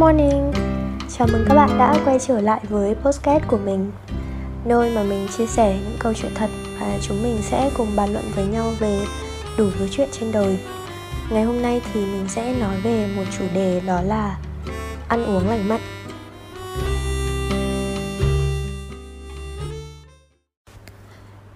morning. Chào mừng các bạn đã quay trở lại với podcast của mình. Nơi mà mình chia sẻ những câu chuyện thật Và chúng mình sẽ cùng bàn luận với nhau về đủ thứ chuyện trên đời. Ngày hôm nay thì mình sẽ nói về một chủ đề đó là Ăn uống lành mạnh.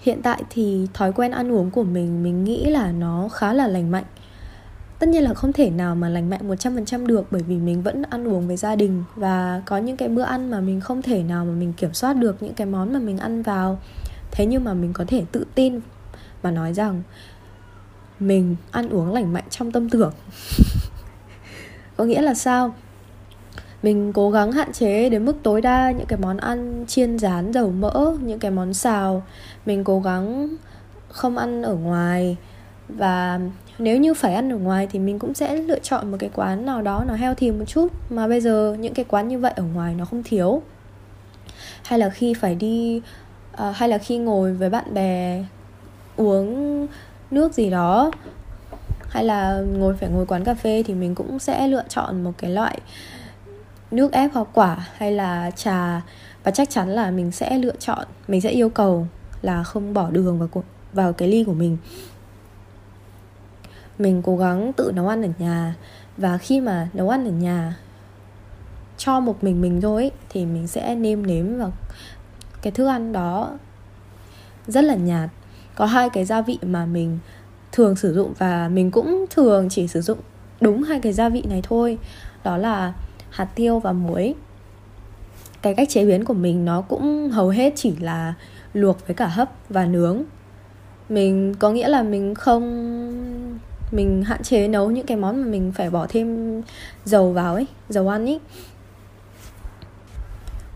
Hiện tại thì thói quen ăn uống của mình Mình nghĩ là nó khá là lành mạnh tất nhiên là không thể nào mà lành mạnh 100% được bởi vì mình vẫn ăn uống với gia đình và có những cái bữa ăn mà mình không thể nào mà mình kiểm soát được, những cái món mà mình ăn vào. Thế nhưng mà mình có thể tự tin mà nói rằng mình ăn uống lành mạnh trong tâm tưởng. Có nghĩa là sao? Mình cố gắng hạn chế đến mức tối đa những cái món ăn chiên rán dầu mỡ, những cái món xào. Mình cố gắng không ăn ở ngoài và nếu như phải ăn ở ngoài thì mình cũng sẽ lựa chọn một cái quán nào đó nó healthy một chút. Mà bây giờ những cái quán như vậy ở ngoài nó không thiếu. Hay là khi phải đi uh, hay là khi ngồi với bạn bè uống nước gì đó hay là ngồi phải ngồi quán cà phê thì mình cũng sẽ lựa chọn một cái loại nước ép hoa quả hay là trà. Và chắc chắn là mình sẽ lựa chọn mình sẽ yêu cầu là không bỏ đường vào vào cái ly của mình mình cố gắng tự nấu ăn ở nhà. Và khi mà nấu ăn ở nhà cho một mình mình thôi thì mình sẽ nêm nếm vào cái thức ăn đó rất là nhạt. Có hai cái gia vị mà mình thường sử dụng và mình cũng thường chỉ sử dụng đúng hai cái gia vị này thôi. Đó là hạt tiêu và muối. Cái cách chế biến của mình nó cũng hầu hết chỉ là luộc với cả hấp và nướng. Mình có nghĩa là mình không mình hạn chế nấu những cái món mà mình phải bỏ thêm dầu vào ấy dầu ăn ấy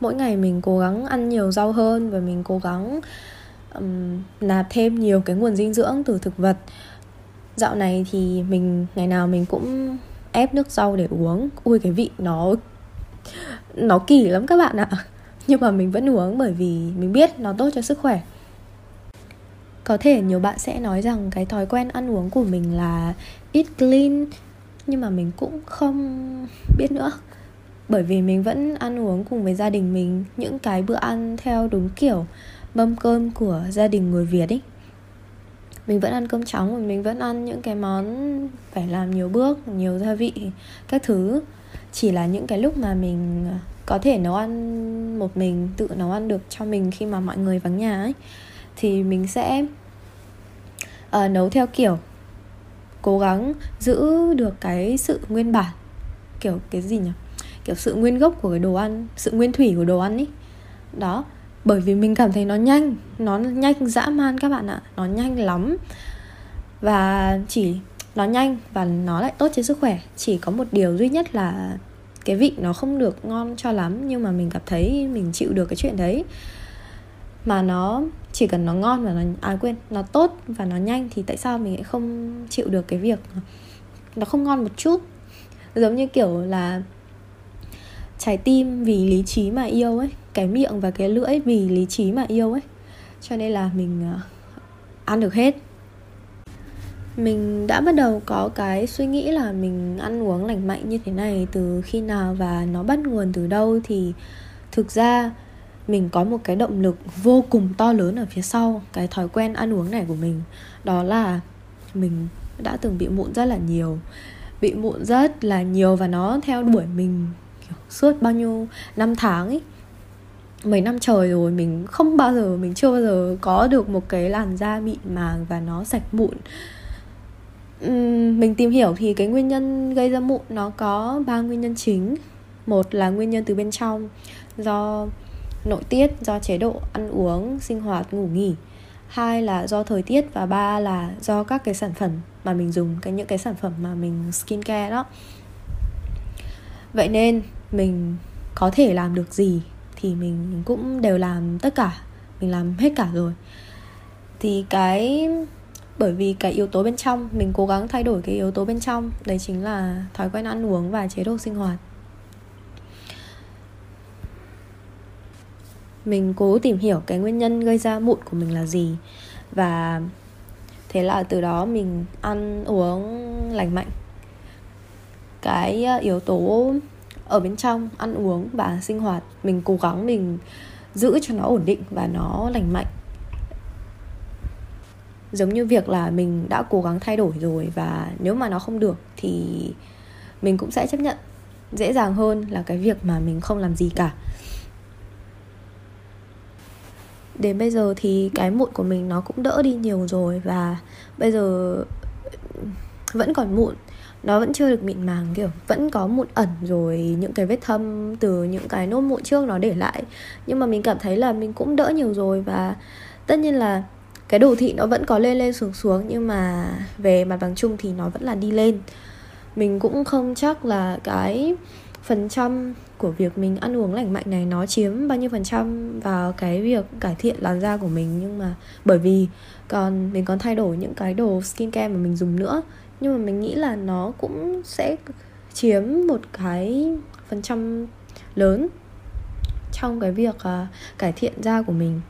mỗi ngày mình cố gắng ăn nhiều rau hơn và mình cố gắng um, nạp thêm nhiều cái nguồn dinh dưỡng từ thực vật. Dạo này thì mình ngày nào mình cũng ép nước rau để uống. Ui cái vị nó nó kỳ lắm các bạn ạ. Nhưng mà mình vẫn uống bởi vì mình biết nó tốt cho sức khỏe có thể nhiều bạn sẽ nói rằng cái thói quen ăn uống của mình là eat clean, nhưng mà mình cũng không biết nữa. Bởi vì mình vẫn ăn uống cùng với gia đình mình những cái bữa ăn theo đúng kiểu mâm cơm của gia đình người Việt ấy mình vẫn ăn cơm trắng và mình vẫn ăn những cái món phải làm nhiều bước, nhiều gia vị, các thứ. Chỉ là những cái lúc mà mình có thể nấu ăn một mình, tự nấu ăn được cho mình khi mà mọi người vắng nhà ấy thì mình sẽ uh, nấu theo kiểu cố gắng giữ được cái sự nguyên bản kiểu cái gì nhỉ? Kiểu sự nguyên gốc của cái đồ ăn sự nguyên thủy của đồ ăn ý. Đó bởi vì mình cảm thấy nó nhanh nó nhanh dã man các bạn ạ nó nhanh lắm. Và chỉ nó nhanh và nó lại tốt cho sức khỏe. Chỉ có một điều duy nhất là cái vị nó không được ngon cho lắm nhưng mà mình cảm thấy mình chịu được cái chuyện đấy. Mà nó chỉ cần nó ngon và nó à quên, nó tốt và nó nhanh thì tại sao mình lại không chịu được cái việc nó không ngon một chút? Giống như kiểu là trái tim vì lý trí mà yêu ấy, cái miệng và cái lưỡi vì lý trí mà yêu ấy. Cho nên là mình à, ăn được hết. Mình đã bắt đầu có cái suy nghĩ là mình ăn uống lành mạnh như thế này từ khi nào và nó bắt nguồn từ đâu thì thực ra mình có một cái động lực vô cùng to lớn ở phía sau cái thói quen ăn uống này của mình. Đó là mình đã từng bị mụn rất là nhiều. Bị mụn rất là nhiều và nó theo đuổi mình kiểu suốt bao nhiêu năm tháng ấy. Mấy năm trời rồi mình không bao giờ mình chưa bao giờ có được một cái làn da mịn màng và nó sạch mụn. Uhm, mình tìm hiểu thì cái nguyên nhân gây ra mụn nó có ba nguyên nhân chính. Một là nguyên nhân từ bên trong. Do nội tiết do chế độ ăn uống, sinh hoạt, ngủ nghỉ. Hai là do thời tiết và ba là do các cái sản phẩm mà mình dùng, cái những cái sản phẩm mà mình skin care đó. Vậy nên mình có thể làm được gì thì mình cũng đều làm tất cả, mình làm hết cả rồi. Thì cái, bởi vì cái yếu tố bên trong, mình cố gắng thay đổi cái yếu tố bên trong, đấy chính là thói quen ăn uống và chế độ sinh hoạt. Mình cố tìm hiểu cái nguyên nhân gây ra mụn của mình là gì. Và thế là từ đó mình ăn, uống lành mạnh. Cái ờ, yếu tố ở bên trong ăn uống và sinh hoạt, mình cố gắng mình giữ cho nó ổn định và nó lành mạnh. Giống như việc là mình đã cố gắng thay đổi rồi và nếu mà nó không được thì mình cũng sẽ chấp nhận. Dễ dàng hơn là cái việc mà mình không làm gì cả đến bây giờ thì cái mụn của mình nó cũng đỡ đi nhiều rồi và bây giờ vẫn còn mụn. Nó vẫn chưa được mịn màng, kiểu, vẫn có mụn ẩn rồi, những cái vết thâm từ những cái nốt mụn trước nó để lại. Nhưng mà mình cảm thấy là mình cũng đỡ nhiều rồi và tất nhiên là cái đồ thị nó vẫn có lên lên xuống xuống, nhưng mà về mặt bằng chung thì nó vẫn là đi lên. Mình cũng không chắc là cái phần trăm của việc mình ăn uống lành mạnh này nó chiếm bao nhiêu phần trăm? Vào cái việc cải thiện làn da của mình nhưng mà bởi vì còn mình còn thay đổi những cái đồ skincare mà mình dùng nữa. Nhưng mà mình nghĩ là nó cũng sẽ chiếm một cái phần trăm lớn trong cái việc uh, cải thiện da của mình.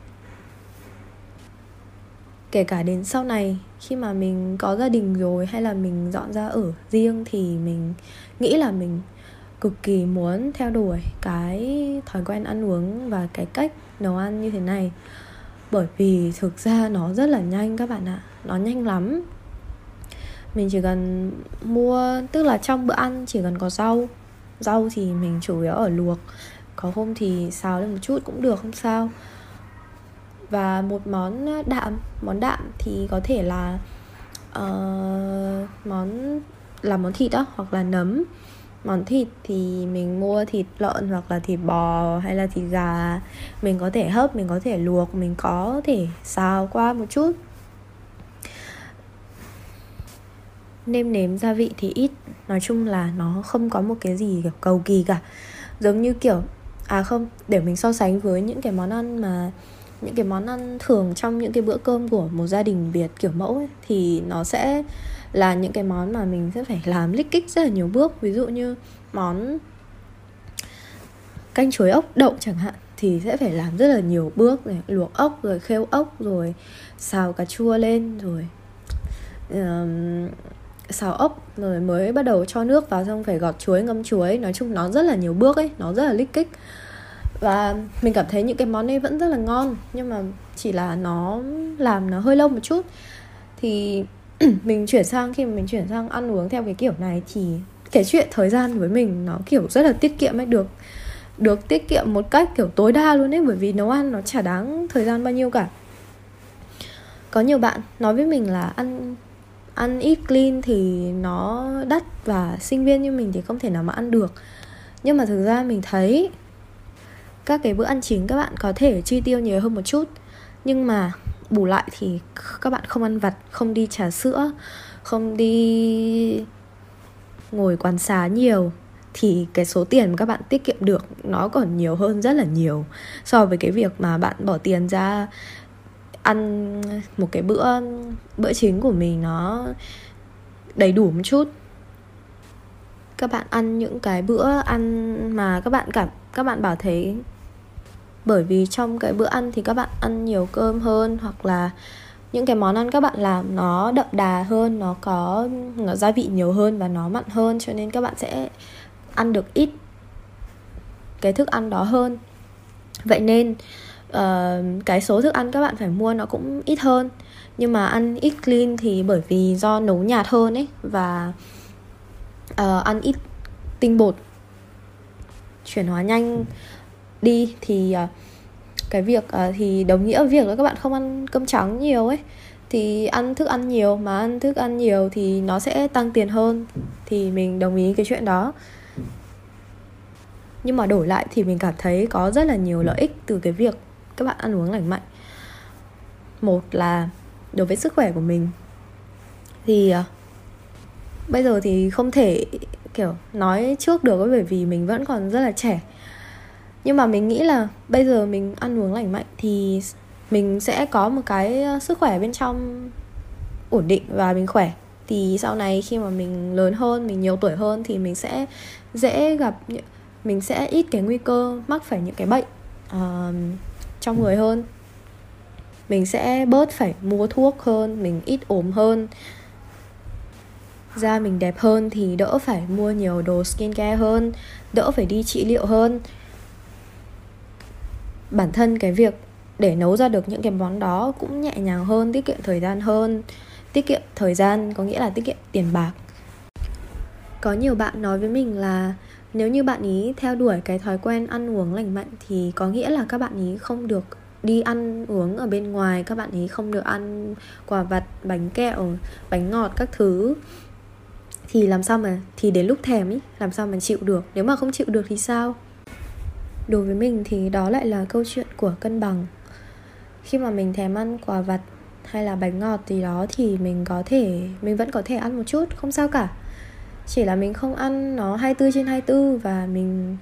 Kể cả đến sau này khi mà mình có gia đình rồi hay là mình dọn ra ở riêng thì mình nghĩ là mình cực kỳ muốn theo đuổi cái thói quen ăn uống và cái cách nấu ăn như thế này. Bởi vì thực ra nó rất là nhanh các bạn ạ nó nhanh lắm. Mình chỉ cần mua tức là trong bữa ăn chỉ cần có rau rau thì mình chủ yếu ở luộc có hôm thì xào lên một chút cũng được không sao. Và một món đạm món đạm thì có thể là uh, món là món thịt đó hoặc là nấm món thịt thì mình mua thịt lợn hoặc là thịt bò hay là thịt gà. Mình có thể hấp mình có thể luộc mình có thể xào qua một chút. Nêm nếm gia vị thì ít nói chung là nó không có một cái gì kiểu cầu kỳ cả. Giống như kiểu à không để mình so sánh với những cái món ăn mà những cái món ăn thường trong những cái bữa cơm của một gia đình Việt kiểu mẫu ấy, thì nó sẽ là những cái món mà mình sẽ phải làm lích kích rất là nhiều bước. Ví dụ như món canh chuối ốc đậu chẳng hạn thì sẽ phải làm rất là nhiều bước này luộc ốc rồi khêu ốc rồi xào cà chua lên rồi um, xào ốc rồi mới bắt đầu cho nước vào xong phải gọt chuối ngâm chuối. Nói chung nó rất là nhiều bước ấy nó rất là lích kích. Và mình cảm thấy những cái món ấy vẫn rất là ngon nhưng mà chỉ là nó làm nó hơi lâu một chút. Thì mình chuyển sang, khi mà mình chuyển sang ăn uống theo cái kiểu này thì cái chuyện thời gian với mình nó kiểu rất là tiết kiệm ấy, được được tiết kiệm một cách kiểu tối đa luôn ấy, bởi vì nấu ăn nó chả đáng thời gian bao nhiêu cả. Có nhiều bạn nói với mình là ăn ăn ít clean thì nó đắt và sinh viên như mình thì không thể nào mà ăn được. Nhưng mà thực ra mình thấy các cái bữa ăn chính các bạn có thể chi tiêu nhiều hơn một chút. Nhưng mà bù lại thì các bạn không ăn vặt, không đi trà sữa, không đi ngồi quán xá nhiều thì cái số tiền mà các bạn tiết kiệm được nó còn nhiều hơn rất là nhiều so với cái việc mà bạn bỏ tiền ra ăn một cái bữa bữa chính của mình nó đầy đủ một chút. Các bạn ăn những cái bữa ăn mà các bạn cảm, các bạn bảo thấy bởi vì trong cái bữa ăn thì các bạn ăn nhiều cơm hơn hoặc là những cái món ăn các bạn làm nó đậm đà hơn nó có nó gia vị nhiều hơn và nó mặn hơn cho nên các bạn sẽ ăn được ít cái thức ăn đó hơn. Vậy nên uh, cái số thức ăn các bạn phải mua nó cũng ít hơn. Nhưng mà ăn ít clean thì bởi vì do nấu nhạt hơn ấy và uh, ăn ít tinh bột chuyển hóa nhanh đi thì uh, cái việc uh, thì đồng nghĩa việc là các bạn không ăn cơm trắng nhiều ấy thì ăn thức ăn nhiều mà ăn thức ăn nhiều thì nó sẽ tăng tiền hơn thì mình đồng ý cái chuyện đó. Nhưng mà đổi lại thì mình cảm thấy có rất là nhiều lợi ích từ cái việc các bạn ăn uống lành mạnh. Một là đối với sức khỏe của mình thì uh, bây giờ thì không thể kiểu nói trước được bởi vì mình vẫn còn rất là trẻ nhưng mà mình nghĩ là bây giờ mình ăn uống lành mạnh thì mình sẽ có một cái ờ, sức khỏe bên trong ổn định và mình khỏe. Thì sau này khi mà mình lớn hơn mình nhiều tuổi hơn thì mình sẽ dễ gặp mình sẽ ít cái nguy cơ mắc phải những cái bệnh uh, trong người hơn. Mình sẽ bớt phải mua thuốc hơn mình ít ốm hơn. Da mình đẹp hơn thì đỡ phải mua nhiều đồ skincare hơn đỡ phải đi trị liệu hơn bản thân cái việc để nấu ra được những cái món đó cũng nhẹ nhàng hơn, tiết kiệm thời gian hơn. Tiết kiệm thời gian có nghĩa là tiết kiệm tiền bạc. Có nhiều bạn nói với mình là nếu như bạn ý theo đuổi cái thói quen ăn uống lành mạnh thì có nghĩa là các bạn ý không được đi ăn uống ở bên ngoài, các bạn ý không được ăn quà vặt, bánh kẹo, bánh ngọt các thứ. Thì làm sao mà, thì đến lúc thèm ý, làm sao mà chịu được? Nếu mà không chịu được thì sao? Đối với mình thì đó lại là câu chuyện của cân bằng. Khi mà mình thèm ăn quà vặt hay là bánh ngọt gì đó thì mình có thể mình vẫn có thể ăn một chút không sao cả. Chỉ là mình không ăn nó 24 trên 24 và mình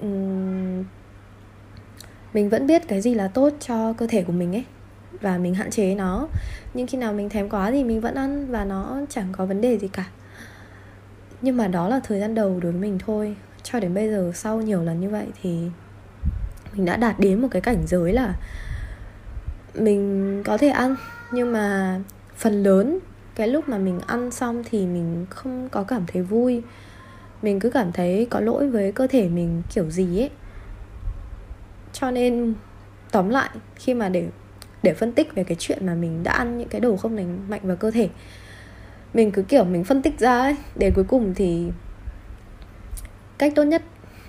um, mình vẫn biết cái gì là tốt cho cơ thể của mình ấy và mình hạn chế nó. Nhưng khi nào mình thèm quá thì mình vẫn ăn và nó chẳng có vấn đề gì cả. Nhưng mà đó là thời gian đầu đối với mình thôi cho đến bây giờ sau nhiều lần như vậy thì mình đã đạt đến một cái cảnh giới là mình có thể ăn. Nhưng mà phần lớn cái lúc mà mình ăn xong thì mình không có cảm thấy vui. Mình cứ cảm thấy có lỗi với cơ thể mình kiểu gì ấy. Cho nên, tóm lại, khi mà để để phân tích về cái chuyện mà mình đã ăn những cái đồ không lành mạnh vào cơ thể, mình cứ kiểu mình phân tích ra ấy. Để cuối cùng thì cách tốt nhất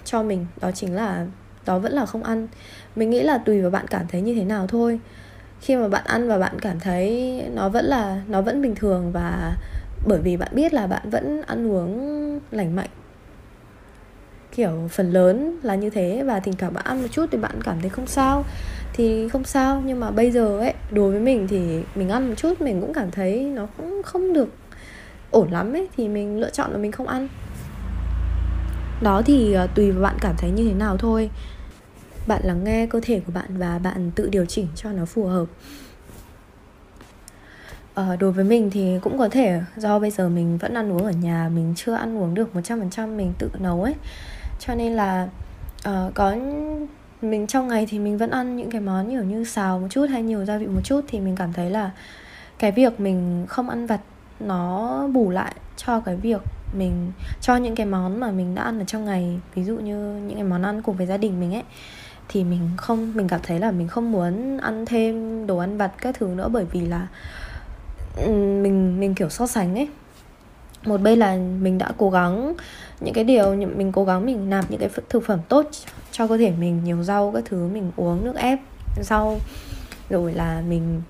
cho mình đó chính là đó vẫn là không ăn. Mình nghĩ là tùy vào bạn cảm thấy như thế nào thôi. Khi mà bạn ăn và bạn cảm thấy nó vẫn là, nó vẫn bình thường và bởi vì bạn biết là bạn vẫn ăn uống lành mạnh, kiểu phần lớn là như thế và thỉnh thoảng bạn ăn một chút thì bạn cảm thấy không sao. Thì không sao, nhưng mà bây giờ ấy, đối với mình thì mình ăn một chút mình cũng cảm thấy nó cũng không được ổn lắm ấy, thì mình lựa chọn là mình không ăn đó thì ờ, tùy vào bạn cảm thấy như thế nào thôi. Bạn lắng nghe cơ thể của bạn và bạn tự điều chỉnh cho nó phù hợp. À, đối với mình thì cũng có thể do bây giờ mình vẫn ăn uống ở nhà mình chưa ăn uống được 100% mình tự nấu ấy. Cho nên là uh, có mình trong ngày thì mình vẫn ăn những cái món nhiều như xào một chút hay nhiều gia vị một chút thì mình cảm thấy là cái việc mình không ăn vặt nó bù lại cho cái việc mình cho những cái món mà mình đã ăn ở trong ngày, ví dụ như những cái món ăn cùng với gia đình mình ấy, thì mình không, mình cảm thấy là mình không muốn ăn thêm đồ ăn vặt các thứ nữa bởi vì là mình mình kiểu so sánh ấy. Một bên là mình đã cố gắng những cái điều mình cố gắng mình nạp những cái thực phẩm tốt cho cơ thể mình, nhiều rau các thứ mình uống, nước ép, rau, rồi là mình,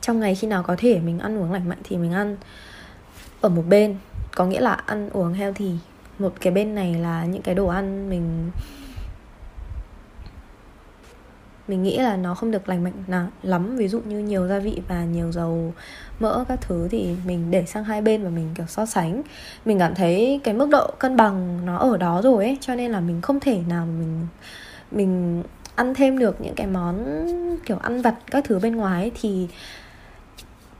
trong ngày khi nào có thể mình ăn uống lành mạnh thì mình ăn ở một bên có nghĩa là ăn uống healthy. Một cái bên này là những cái đồ ăn mình mình nghĩ là nó không được lành mạnh nào lắm. Ví dụ như nhiều gia vị và nhiều dầu mỡ các thứ thì mình để sang hai bên và mình kiểu so sánh. Mình cảm thấy cái mức độ cân bằng nó ở đó rồi ấy cho nên là mình không thể nào mình mình ăn thêm được những cái món kiểu ăn vặt các thứ bên ngoài ấy, thì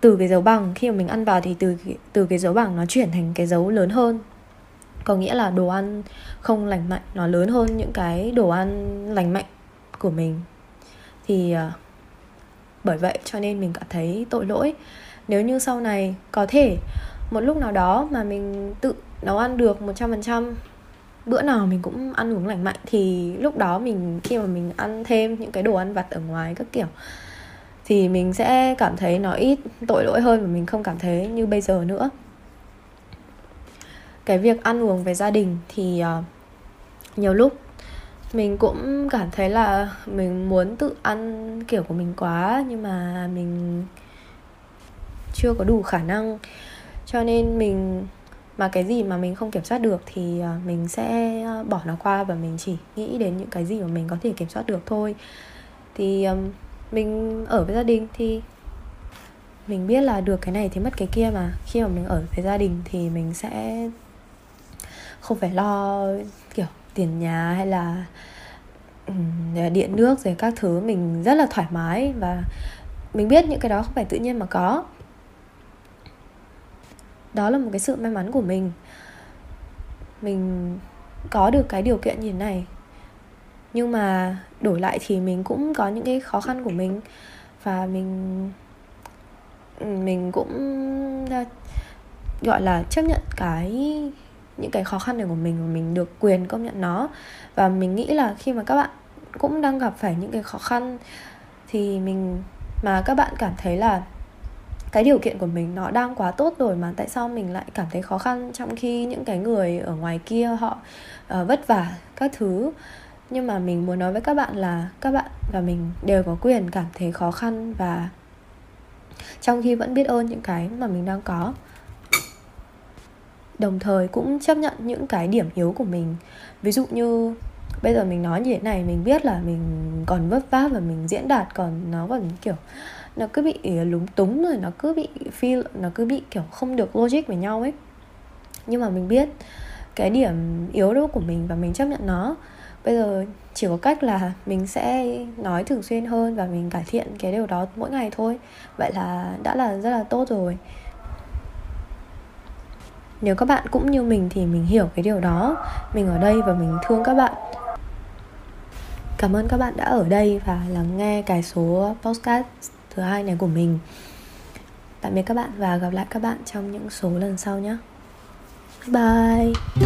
từ cái dấu bằng, khi mà mình ăn vào thì từ từ cái dấu bằng nó chuyển thành cái dấu lớn hơn. Có nghĩa là đồ ăn không lành mạnh, nó lớn hơn những cái đồ ăn lành mạnh của mình. Thì à, bởi vậy cho nên mình cảm thấy tội lỗi. Nếu như sau này có thể, một lúc nào đó mà mình tự nấu ăn được 100% bữa nào mình cũng ăn uống lành mạnh, thì lúc đó mình, khi mà mình ăn thêm những cái đồ ăn vặt ở ngoài các kiểu thì mình sẽ cảm thấy nó ít tội lỗi hơn và mình không cảm thấy như bây giờ nữa. Cái việc ăn uống với gia đình thì uh, nhiều lúc mình cũng cảm thấy là mình muốn tự ăn kiểu của mình quá nhưng mà mình chưa có đủ khả năng. Cho nên mình mà cái gì mà mình không kiểm soát được thì ờ, mình sẽ ờ, bỏ nó qua và mình chỉ nghĩ đến những cái gì mà mình có thể kiểm soát được thôi. Thì mình ở với gia đình thì mình biết là được cái này thì mất cái kia mà. Khi mà mình ở với gia đình thì mình sẽ không phải lo, kiểu, tiền nhà hay là điện nước rồi các thứ. Mình rất là thoải mái và mình biết những cái đó không phải tự nhiên mà có. Đó là một cái sự may mắn của mình. Mình có được cái điều kiện như thế này nhưng mà đổi lại thì mình cũng có những cái khó khăn của mình. Và mình mình cũng ờ, gọi là chấp nhận cái những cái khó khăn này của mình và mình được quyền công nhận nó. Và mình nghĩ là khi mà các bạn cũng đang gặp phải những cái khó khăn thì mình mà các bạn cảm thấy là cái điều kiện của mình nó đang quá tốt rồi mà tại sao mình lại cảm thấy khó khăn trong khi những cái người ở ngoài kia họ uh, vất vả các thứ nhưng mà mình muốn nói với các bạn là các bạn và mình đều có quyền cảm thấy khó khăn và trong khi vẫn biết ơn những cái mà mình đang có. Đồng thời cũng chấp nhận những cái điểm yếu của mình. Ví dụ như bây giờ mình nói như thế này, mình biết là mình còn vấp váp và mình diễn đạt, còn nó còn kiểu, nó cứ bị ờ, lúng túng rồi, nó cứ bị feel, nó cứ bị kiểu không được logic với nhau ấy. Nhưng mà mình biết cái điểm yếu đó của mình và mình chấp nhận nó bây giờ chỉ có cách là mình sẽ nói thường xuyên hơn và mình cải thiện cái điều đó mỗi ngày thôi. Vậy là đã là rất là tốt rồi. Nếu các bạn cũng như mình thì mình hiểu cái điều đó. Mình ở đây và mình thương các bạn. Cảm ơn các bạn đã ở đây và lắng nghe cái số podcast thứ hai này của mình. Tạm biệt các bạn và gặp lại các bạn trong những số lần sau nhé. Bye.